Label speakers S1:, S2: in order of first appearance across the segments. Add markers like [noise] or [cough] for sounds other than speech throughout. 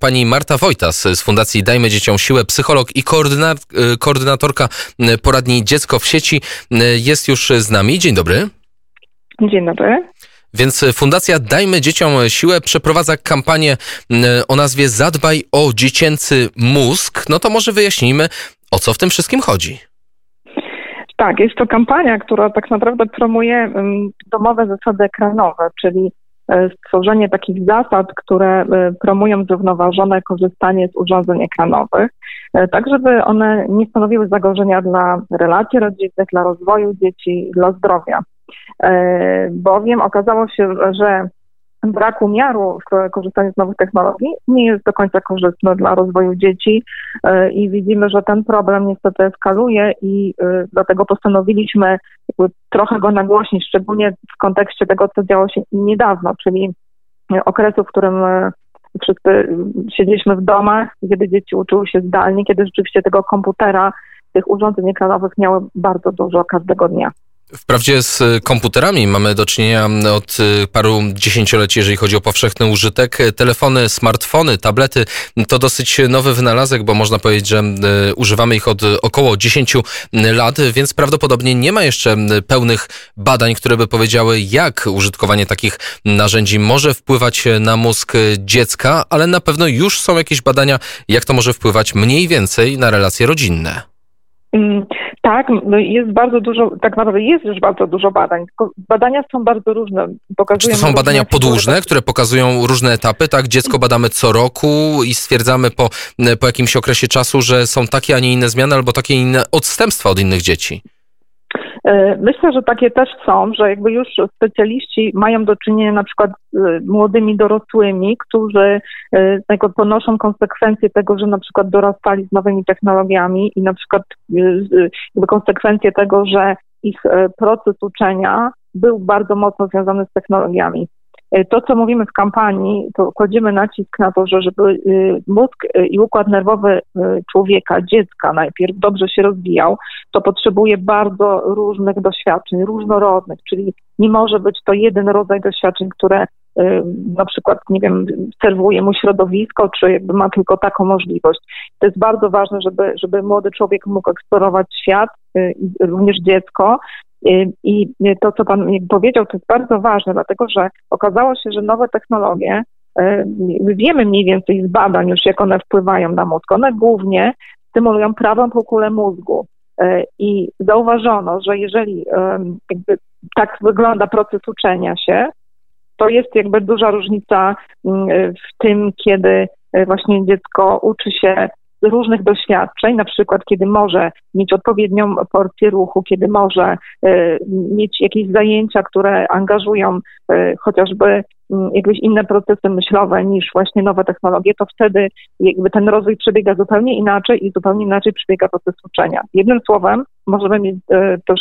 S1: Pani Marta Wojtas z Fundacji Dajmy Dzieciom Siłę, psycholog i koordyna- koordynatorka poradni Dziecko w sieci jest już z nami. Dzień dobry.
S2: Dzień dobry.
S1: Więc Fundacja Dajmy Dzieciom Siłę przeprowadza kampanię o nazwie Zadbaj o dziecięcy mózg. No to może wyjaśnijmy, o co w tym wszystkim chodzi.
S2: Tak, jest to kampania, która tak naprawdę promuje domowe zasady ekranowe, czyli stworzenie takich zasad, które e, promują zrównoważone korzystanie z urządzeń ekranowych, e, tak żeby one nie stanowiły zagrożenia dla relacji rodzinnych, dla rozwoju dzieci, dla zdrowia. Bowiem okazało się, że brak umiaru w korzystaniu z nowych technologii nie jest do końca korzystny dla rozwoju dzieci i widzimy, że ten problem niestety eskaluje i dlatego postanowiliśmy trochę go nagłośnić, szczególnie w kontekście tego, co działo się niedawno, czyli okresu, w którym wszyscy siedzieliśmy w domach, kiedy dzieci uczyły się zdalnie, kiedy rzeczywiście tego komputera, tych urządzeń ekranowych miały bardzo dużo każdego dnia.
S1: Wprawdzie z komputerami mamy do czynienia od paru dziesięcioleci, jeżeli chodzi o powszechny użytek. Telefony, smartfony, tablety to dosyć nowy wynalazek, bo można powiedzieć, że e, używamy ich od około 10 lat, więc prawdopodobnie nie ma jeszcze pełnych badań, które by powiedziały, jak użytkowanie takich narzędzi może wpływać na mózg dziecka, ale na pewno już są jakieś badania, jak to może wpływać mniej więcej na relacje rodzinne.
S2: Mm, tak, no jest bardzo dużo, tak naprawdę jest już bardzo dużo badań, badania są bardzo różne.
S1: Pokazują Czy to są badania podłużne, które pokazują różne etapy, tak? Dziecko badamy co roku i stwierdzamy po, po jakimś okresie czasu, że są takie, a nie inne zmiany albo takie inne odstępstwa od innych dzieci.
S2: E, myślę, że takie też są, że jakby już specjaliści mają do czynienia na przykład z młodymi dorosłymi, którzy e, jakby ponoszą konsekwencje tego, że na przykład dorastali z nowymi technologiami i na przykład e, jakby konsekwencje tego, że ich proces uczenia był bardzo mocno związany z technologiami. E, to, co mówimy w kampanii, to kładziemy nacisk na to, że żeby y, mózg y, i układ nerwowy y, człowieka, dziecka najpierw dobrze się rozwijał, to potrzebuje bardzo różnych doświadczeń, różnorodnych, czyli nie może być to jeden rodzaj doświadczeń, które na przykład, nie wiem, serwuje mu środowisko, czy jakby ma tylko taką możliwość. To jest bardzo ważne, żeby, żeby młody człowiek mógł eksplorować świat, również dziecko, i to, co Pan powiedział, to jest bardzo ważne, dlatego że okazało się, że nowe technologie, e, wiemy mniej więcej z badań już, jak one wpływają na mózg. One głównie stymulują prawą półkulę mózgu. I zauważono, że jeżeli jakby tak wygląda proces uczenia się, to jest jakby duża różnica w tym, kiedy właśnie dziecko uczy się różnych doświadczeń, na przykład kiedy może mieć odpowiednią porcję ruchu, kiedy może e, mieć jakieś zajęcia, które angażują e, chociażby mm, jakieś inne procesy myślowe niż właśnie nowe technologie, to wtedy jakby ten rozwój przebiega zupełnie inaczej i zupełnie inaczej przebiega proces uczenia. Jednym słowem możemy mieć e, też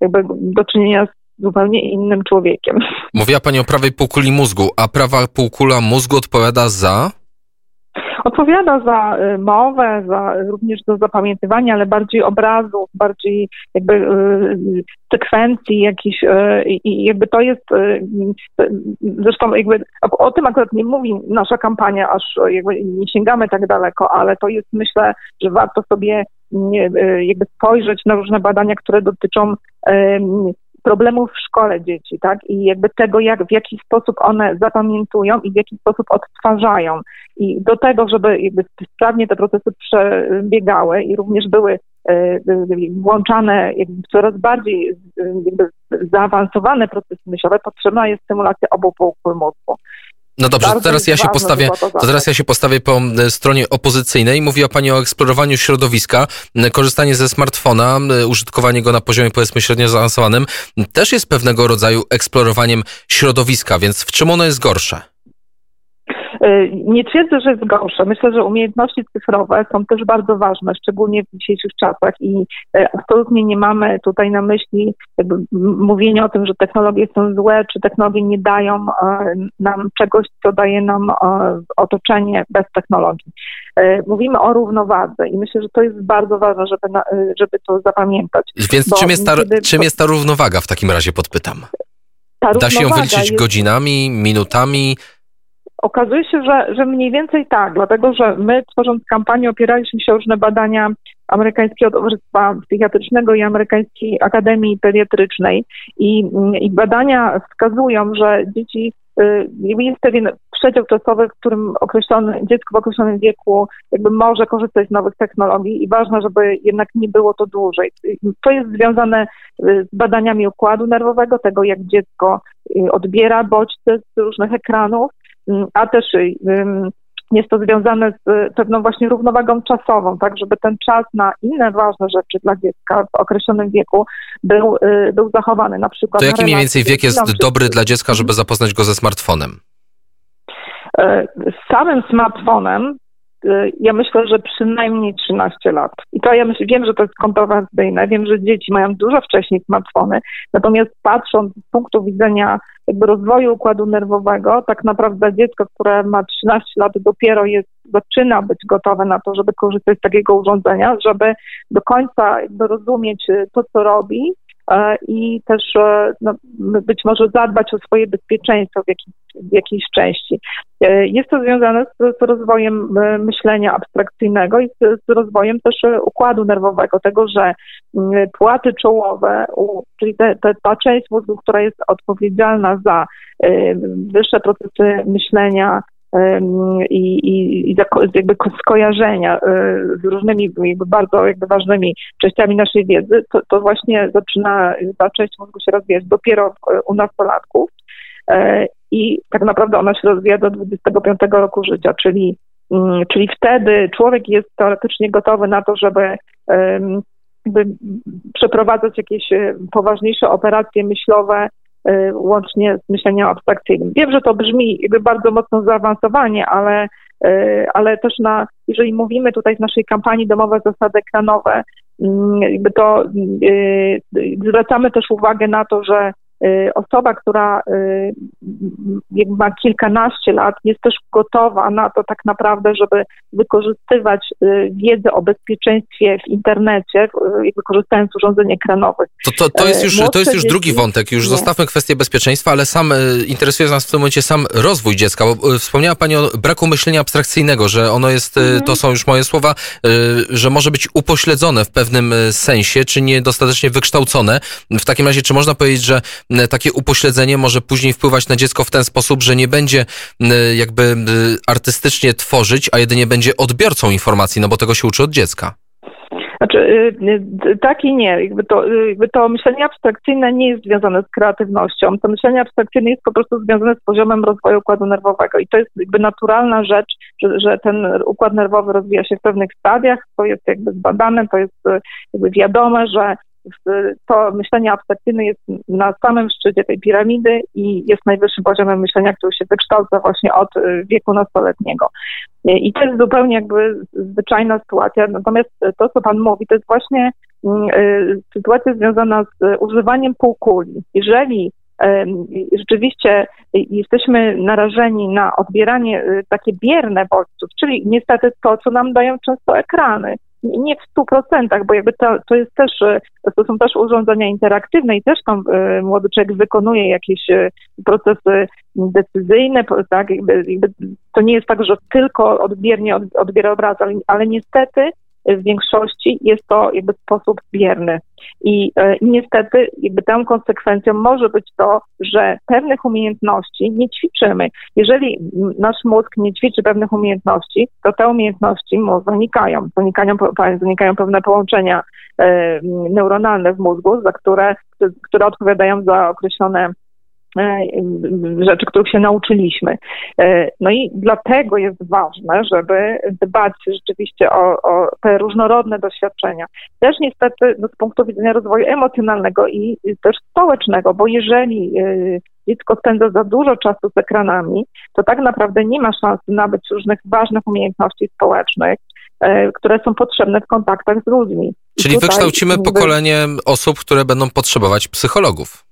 S2: jakby do czynienia z zupełnie innym człowiekiem.
S1: Mówiła Pani o prawej półkuli mózgu, a prawa półkula mózgu odpowiada za?
S2: Odpowiada za y, mowę, za, również do zapamiętywania, ale bardziej obrazów, bardziej jakby y, sekwencji jakichś y, i jakby to jest, zresztą jakby o tym akurat nie mówi nasza kampania, aż jakby nie sięgamy tak daleko, ale to jest myślę, że warto sobie jakby spojrzeć na różne badania, które dotyczą problemów w szkole dzieci, tak? I jakby tego, jak, w jaki sposób one zapamiętują i w jaki sposób odtwarzają. I do tego, żeby jakby sprawnie te procesy przebiegały i również były e, włączane jakby coraz bardziej jakby zaawansowane procesy myślowe, potrzebna jest stymulacja obu półkul mózgu.
S1: No dobrze, to teraz ja się postawię, to teraz ja się postawię po stronie opozycyjnej. Mówiła Pani o eksplorowaniu środowiska. Korzystanie ze smartfona, użytkowanie go na poziomie powiedzmy średnio zaawansowanym też jest pewnego rodzaju eksplorowaniem środowiska, więc w czym ono jest gorsze?
S2: E, nie twierdzę, że jest gorsze. Myślę, że umiejętności cyfrowe są też bardzo ważne, szczególnie w dzisiejszych czasach i e, absolutnie nie mamy tutaj na myśli mówienia o tym, że technologie są złe, czy technologie nie dają e, nam czegoś, co daje nam otoczenie bez technologii. Mówimy o równowadze i myślę, że to jest bardzo ważne, żeby, żeby to zapamiętać.
S1: Więc czym jest, ta, kiedy... czym jest ta równowaga w takim razie, podpytam? da się ją wyliczyć jest... godzinami, minutami,
S2: okazuje się, że, że mniej więcej tak, dlatego że my tworząc kampanię opieraliśmy się o różne badania Amerykańskiego Towarzystwa Psychiatrycznego i Amerykańskiej Akademii Pediatrycznej i, i badania wskazują, że dzieci y, jest pewien przedział czasowy, w którym określony, dziecko w określonym wieku jakby może korzystać z nowych technologii i ważne, żeby jednak nie było to dłużej. To jest związane y, z badaniami układu nerwowego, tego jak dziecko y, odbiera bodźce z różnych ekranów, a też jest to związane z pewną właśnie równowagą czasową, tak, żeby ten czas na inne ważne rzeczy dla dziecka w określonym wieku był, y, był zachowany. Na przykład
S1: to jaki mniej więcej wiek jest dobry dla dziecka, żeby zapoznać go ze smartfonem?
S2: Z samym smartfonem y, ja myślę, że przynajmniej 13 lat. I to ja myślę, wiem, że to jest kontrowersyjne, wiem, że dzieci mają dużo wcześniej smartfony, natomiast patrząc z punktu widzenia jakby rozwoju układu nerwowego, tak naprawdę dziecko, które ma 13 lat, dopiero jest, zaczyna być gotowe na to, żeby korzystać z takiego urządzenia, żeby do końca jakby rozumieć y, to, co robi i też e, no, być może zadbać o swoje bezpieczeństwo w, w jakiejś części. E, jest to związane z, z rozwojem myślenia abstrakcyjnego i z, z, rozwojem też układu nerwowego, tego, że płaty czołowe, czyli te, te, ta część mózgu, która jest odpowiedzialna za wyższe procesy myślenia, i, i, i jakby skojarzenia z różnymi jakby bardzo jakby ważnymi częściami naszej wiedzy, to, to właśnie zaczyna ta część mózgu się rozwijać dopiero u nastolatków i tak naprawdę ona się rozwija do 25 roku życia, czyli, mm, czyli wtedy człowiek jest teoretycznie gotowy na to, żeby jakby przeprowadzać jakieś e, poważniejsze operacje myślowe, e, łącznie z myśleniem abstrakcyjnym. Wiem, że to brzmi bardzo mocno zaawansowanie, ale, e, ale też na, jeżeli mówimy tutaj w naszej kampanii domowe zasady ekranowe, mm, to zwracamy też uwagę na to, że Y, osoba, która y, ma kilkanaście lat, jest też gotowa na to tak naprawdę, żeby wykorzystywać y, wiedzę o bezpieczeństwie w internecie, wykorzystując urządzeń ekranowych.
S1: To, to, to, jest już, to jest już drugi wątek, już nie. zostawmy kwestię bezpieczeństwa, ale sam interesuje nas w tym momencie sam rozwój dziecka, bo wspomniała Pani o braku myślenia abstrakcyjnego, że ono jest, mhm. to są już moje słowa, że może być upośledzone w pewnym sensie, czy niedostatecznie wykształcone. W takim razie, czy można powiedzieć, że takie upośledzenie może później wpływać na dziecko w ten sposób, że nie będzie e, jakby e, artystycznie tworzyć, a jedynie będzie odbiorcą informacji, no bo tego się uczy od dziecka.
S2: Znaczy, tak i nie. Jakby to, jakby to myślenie abstrakcyjne nie jest związane z kreatywnością. To myślenie abstrakcyjne jest po prostu związane z poziomem rozwoju układu nerwowego i to jest jakby naturalna rzecz, że, że ten układ nerwowy rozwija się w pewnych stadiach, to jest jakby zbadane, to jest jakby wiadome, że to myślenie abstrakcyjne jest na samym szczycie tej piramidy i jest najwyższym poziomem myślenia, który się wykształca właśnie od y, wieku nastoletniego. I to jest zupełnie jakby zwyczajna sytuacja. Natomiast to, co Pan mówi, to jest właśnie mm, y, sytuacja związana z używaniem półkuli. Jeżeli rzeczywiście jesteśmy narażeni na odbieranie y, takie bierne bodźców, czyli niestety to, co nam dają często ekrany, nie w stu procentach, bo jakby to, to jest też, e, to są też urządzenia interaktywne i też tam e, młody człowiek wykonuje jakieś e, procesy decyzyjne, tak, jakby, jakby to nie jest tak, że tylko odbiernie odbiera obraz, ale, ale niestety w większości jest to jakby sposób bierny. I, e, niestety jakby tą konsekwencją może być to, że pewnych umiejętności nie ćwiczymy. Jeżeli nasz mózg nie ćwiczy pewnych umiejętności, to te umiejętności mu zanikają. Zanikają, zanikają pewne połączenia e, neuronalne w mózgu, za które, które odpowiadają za określone rzeczy, których się nauczyliśmy. E, no i dlatego jest ważne, żeby dbać rzeczywiście o, o te różnorodne doświadczenia. Też niestety no, z punktu widzenia rozwoju emocjonalnego i też społecznego, bo jeżeli e, dziecko spędza za dużo czasu z ekranami, to tak naprawdę nie ma szansy nabyć różnych ważnych umiejętności społecznych, które są potrzebne w kontaktach z ludźmi.
S1: Czyli tutaj, wykształcimy pokolenie osób, które będą potrzebować psychologów.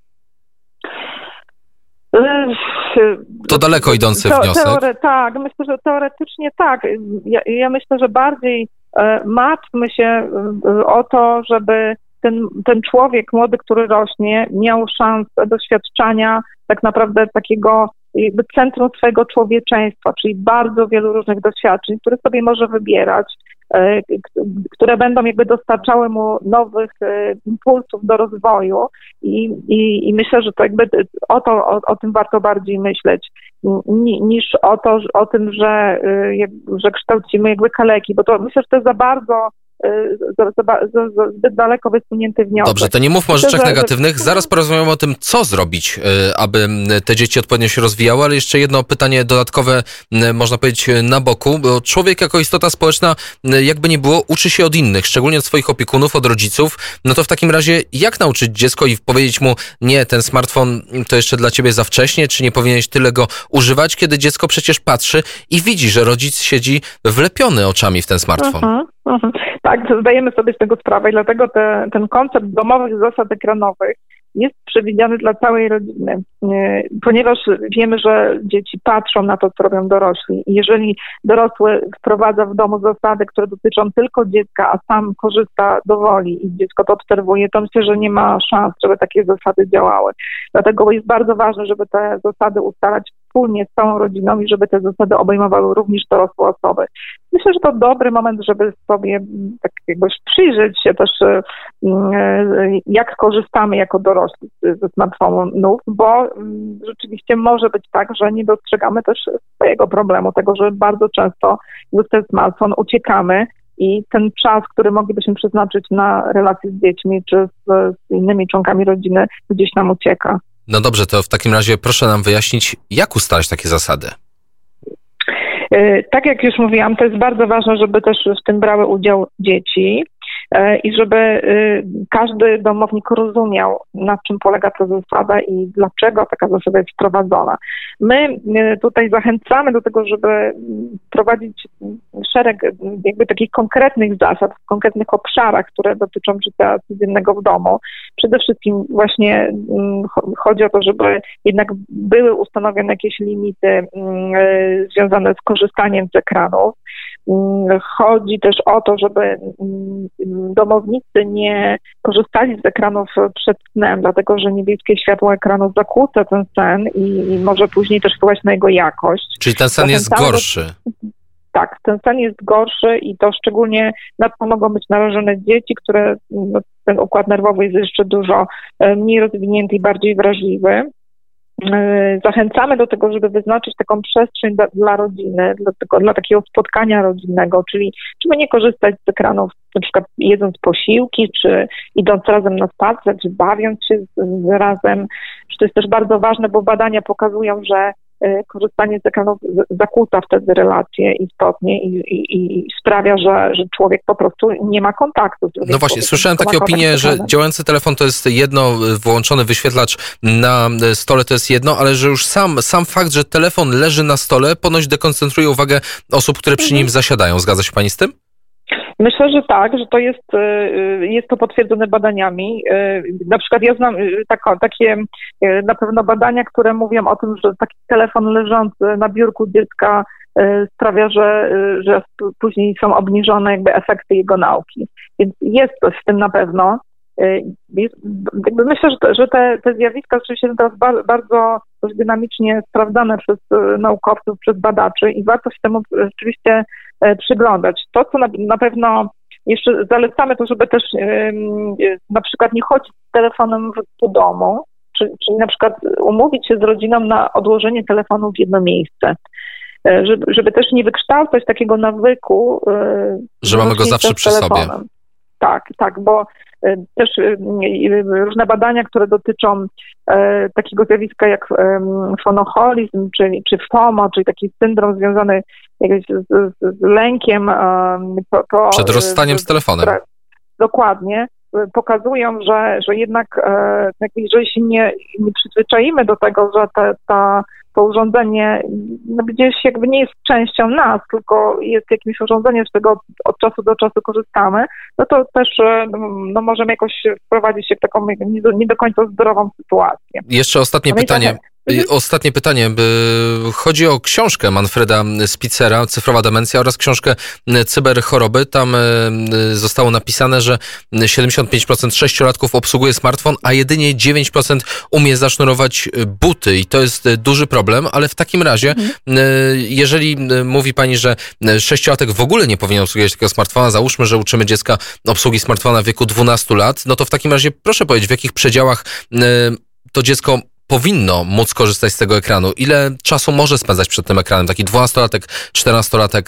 S1: To daleko idący to, wniosek. Teore,
S2: tak, myślę, że teoretycznie tak. Ja, ja myślę, że bardziej e, martwmy się e, o to, żeby ten, ten człowiek młody, który rośnie, miał szansę doświadczania tak naprawdę takiego jakby centrum swojego człowieczeństwa, czyli bardzo wielu różnych doświadczeń, które sobie może wybierać, które będą jakby dostarczały mu nowych e, impulsów do rozwoju i, i, i myślę, że to jakby o, to, o, o tym warto bardziej myśleć niż o to, o tym, że, że kształcimy jakby kaleki, bo to myślę, że to jest za bardzo zbyt daleko wysunięty wniosek.
S1: Dobrze, to nie mówmy o rzeczach negatywnych. Zaraz porozmawiamy o tym, co zrobić, y, aby te dzieci odpowiednio się rozwijały, ale jeszcze jedno pytanie dodatkowe, można powiedzieć, na boku, bo człowiek jako istota społeczna, jakby nie było, uczy się od innych, szczególnie od swoich opiekunów, od rodziców. No to w takim razie, jak nauczyć dziecko i powiedzieć mu, nie, ten smartfon to jeszcze dla ciebie za wcześnie, czy nie powinieneś tyle go używać, kiedy dziecko przecież patrzy i widzi, że rodzic siedzi wlepiony oczami w ten smartfon.
S2: Aha. [laughs] Tak, zdajemy sobie z tego sprawę i dlatego te, ten koncept domowych zasad ekranowych jest przewidziany dla całej rodziny, ponieważ wiemy, że dzieci patrzą na to, co robią dorośli. I jeżeli dorosły wprowadza w domu zasady, które dotyczą tylko dziecka, a sam korzysta do woli i dziecko to obserwuje, to myślę, że nie ma szans, żeby takie zasady działały. Dlatego jest bardzo ważne, żeby te zasady ustalać wspólnie z całą rodziną i żeby te zasady obejmowały również dorosłe osoby. Myślę, że to dobry moment, żeby sobie tak jakbyś przyjrzeć się też, e, jak korzystamy jako dorośli ze smartfonów, bo mm, rzeczywiście może być tak, że nie dostrzegamy też swojego problemu, tego, że bardzo często już ten smartfon uciekamy i ten czas, który moglibyśmy przeznaczyć na relacje z dziećmi czy z, z innymi członkami rodziny, gdzieś nam ucieka.
S1: No dobrze, to w takim razie proszę nam wyjaśnić, jak ustalać takie zasady.
S2: E, tak jak już mówiłam, to jest bardzo ważne, żeby też w tym brały udział dzieci. E, i żeby y, każdy domownik rozumiał, na czym polega ta zasada i dlaczego taka zasada jest wprowadzona. My y, tutaj zachęcamy do tego, żeby prowadzić szereg jakby takich konkretnych zasad w konkretnych obszarach, które dotyczą życia codziennego w domu. Przede wszystkim właśnie mm, chodzi o to, żeby jednak były ustanowione jakieś limity mm, y, związane z korzystaniem z ekranów. Mm, chodzi też o to, żeby mm, domownicy nie korzystali z ekranów przed snem, dlatego że niebieskie światło ekranu zakłóca ten sen i, może później też wpływać na jego jakość.
S1: Czyli ten sen jest gorszy.
S2: tak, ten sen jest gorszy i to szczególnie na to mogą być narażone dzieci, które no, ten układ nerwowy jest jeszcze dużo e, mniej rozwinięty i bardziej wrażliwy. E, zachęcamy do tego, żeby wyznaczyć taką przestrzeń dla, dla rodziny, dla, tego, dla takiego spotkania rodzinnego, czyli żeby nie korzystać z ekranów, na przykład jedząc posiłki, czy idąc razem na spacer, czy bawiąc się z, z razem. To jest też bardzo ważne, bo badania pokazują, że Y, korzystanie z ekranów zakłóca wtedy relacje istotnie i, i, i sprawia, że, że człowiek po prostu nie ma kontaktu.
S1: no właśnie, słyszałem takie opinie, że działający telefon to jest jedno, włączony wyświetlacz na stole to jest jedno, ale że już sam, sam fakt, że telefon leży na stole ponoć dekoncentruje uwagę osób, które przy mhm. nim zasiadają. Zgadza się pani z tym?
S2: Myślę, że tak, że to jest, y, y, jest to potwierdzone badaniami. Y, na przykład ja znam tak, takie na pewno badania, które mówią o tym, że taki telefon leżący na biurku dziecka sprawia, że, że później są obniżone jakby efekty jego nauki. Więc jest coś w tym na pewno. Myślę, że, te, że te, te zjawiska oczywiście są teraz bardzo dynamicznie sprawdzane przez naukowców, przez badaczy i warto się temu rzeczywiście E, przyglądać. To, co na, na pewno jeszcze zalecamy, to żeby też na przykład nie chodzić z telefonem po domu, czyli, na przykład umówić się z rodziną na odłożenie telefonu w jedno miejsce. E, żeby, żeby też nie wykształcać takiego nawyku.
S1: E, że mamy go zawsze przy sobie.
S2: Tak, tak, bo też różne badania, które dotyczą takiego zjawiska jak fonoholizm, czyli, czy FOMO, czyli taki syndrom związany z, z, lękiem.
S1: Po, po, Przed rozstaniem z telefonem.
S2: Dokładnie. Pokazują, że, że jednak e, jeżeli się nie, nie przyzwyczaimy do tego, że te, ta, to urządzenie no, gdzieś jakby nie jest częścią nas, tylko jest jakimś urządzeniem, z którego od, od czasu do czasu korzystamy, no to też e, no, możemy jakoś wprowadzić się w taką nie do, nie do końca zdrową sytuację.
S1: Jeszcze ostatnie no pytanie. Ostatnie pytanie. Chodzi o książkę Manfreda Spitzera, Cyfrowa demencja oraz książkę Cyberchoroby. Tam zostało napisane, że 75% sześciolatków obsługuje smartfon, a jedynie 9% umie zasznurować buty i to jest duży problem, ale w takim razie, mhm. jeżeli mówi pani, że sześciolatek w ogóle nie powinien obsługiwać tego smartfona, załóżmy, że uczymy dziecka obsługi smartfona w wieku 12 lat, no to w takim razie proszę powiedzieć, w jakich przedziałach to dziecko powinno móc korzystać z tego ekranu? Ile czasu może spędzać przed tym ekranem? Taki 12-latek, 14-latek?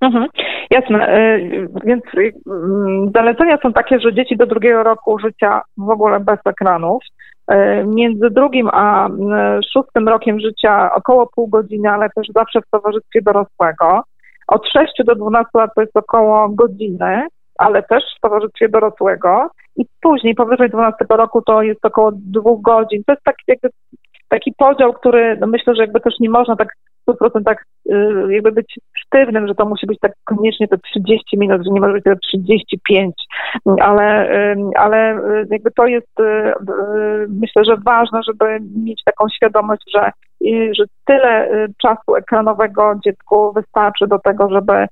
S2: Mhm, jasne. E, więc mm, zalecenia są takie, że dzieci do drugiego roku życia w ogóle bez ekranów. E, między drugim a mm, szóstym rokiem życia około pół godziny, ale też zawsze w towarzystwie dorosłego. Od 6 do 12 lat to jest około godziny, ale też w towarzystwie dorosłego i później, powyżej 12 roku, to jest około dwóch godzin. To jest taki, jakby, taki podział, który no myślę, że jakby też nie można tak w 100% tak y, jakby być sztywnym, że to musi być tak koniecznie te 30 minut, że nie może być te 35, ale, y, ale y, jakby to jest myślę, że ważne, żeby mieć taką świadomość, że, że tyle czasu ekranowego dziecku wystarczy do tego, żeby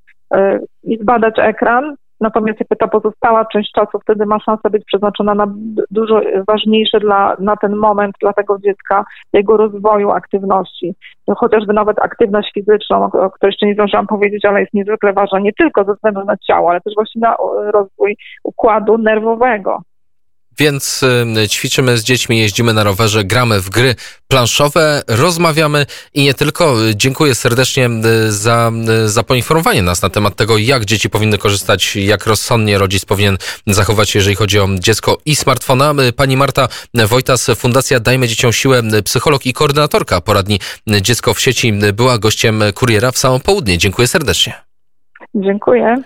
S2: i zbadać ekran, Natomiast jakby ta pozostała część czasu wtedy ma szansę być przeznaczona na dużo ważniejsze dla, na ten moment dla tego dziecka, jego rozwoju, aktywności. No, chociażby nawet aktywność fizyczną, o, której jeszcze nie zdążyłam powiedzieć, ale jest niezwykle ważna nie tylko ze względu na ciało, ale też właśnie na rozwój układu nerwowego.
S1: Więc y, ćwiczymy z dziećmi, jeździmy na rowerze, gramy w gry planszowe, rozmawiamy i nie tylko. Dziękuję serdecznie y, za, y, za poinformowanie nas na temat tego, jak dzieci powinny korzystać, jak rozsądnie rodzic powinien zachować się, jeżeli chodzi o dziecko i smartfona. Pani Marta Wojtas, Fundacja Dajmy Dzieciom Siłę, psycholog i koordynatorka poradni Dziecko w sieci, była gościem kuriera w samo południe. Dziękuję serdecznie.
S2: Dziękuję.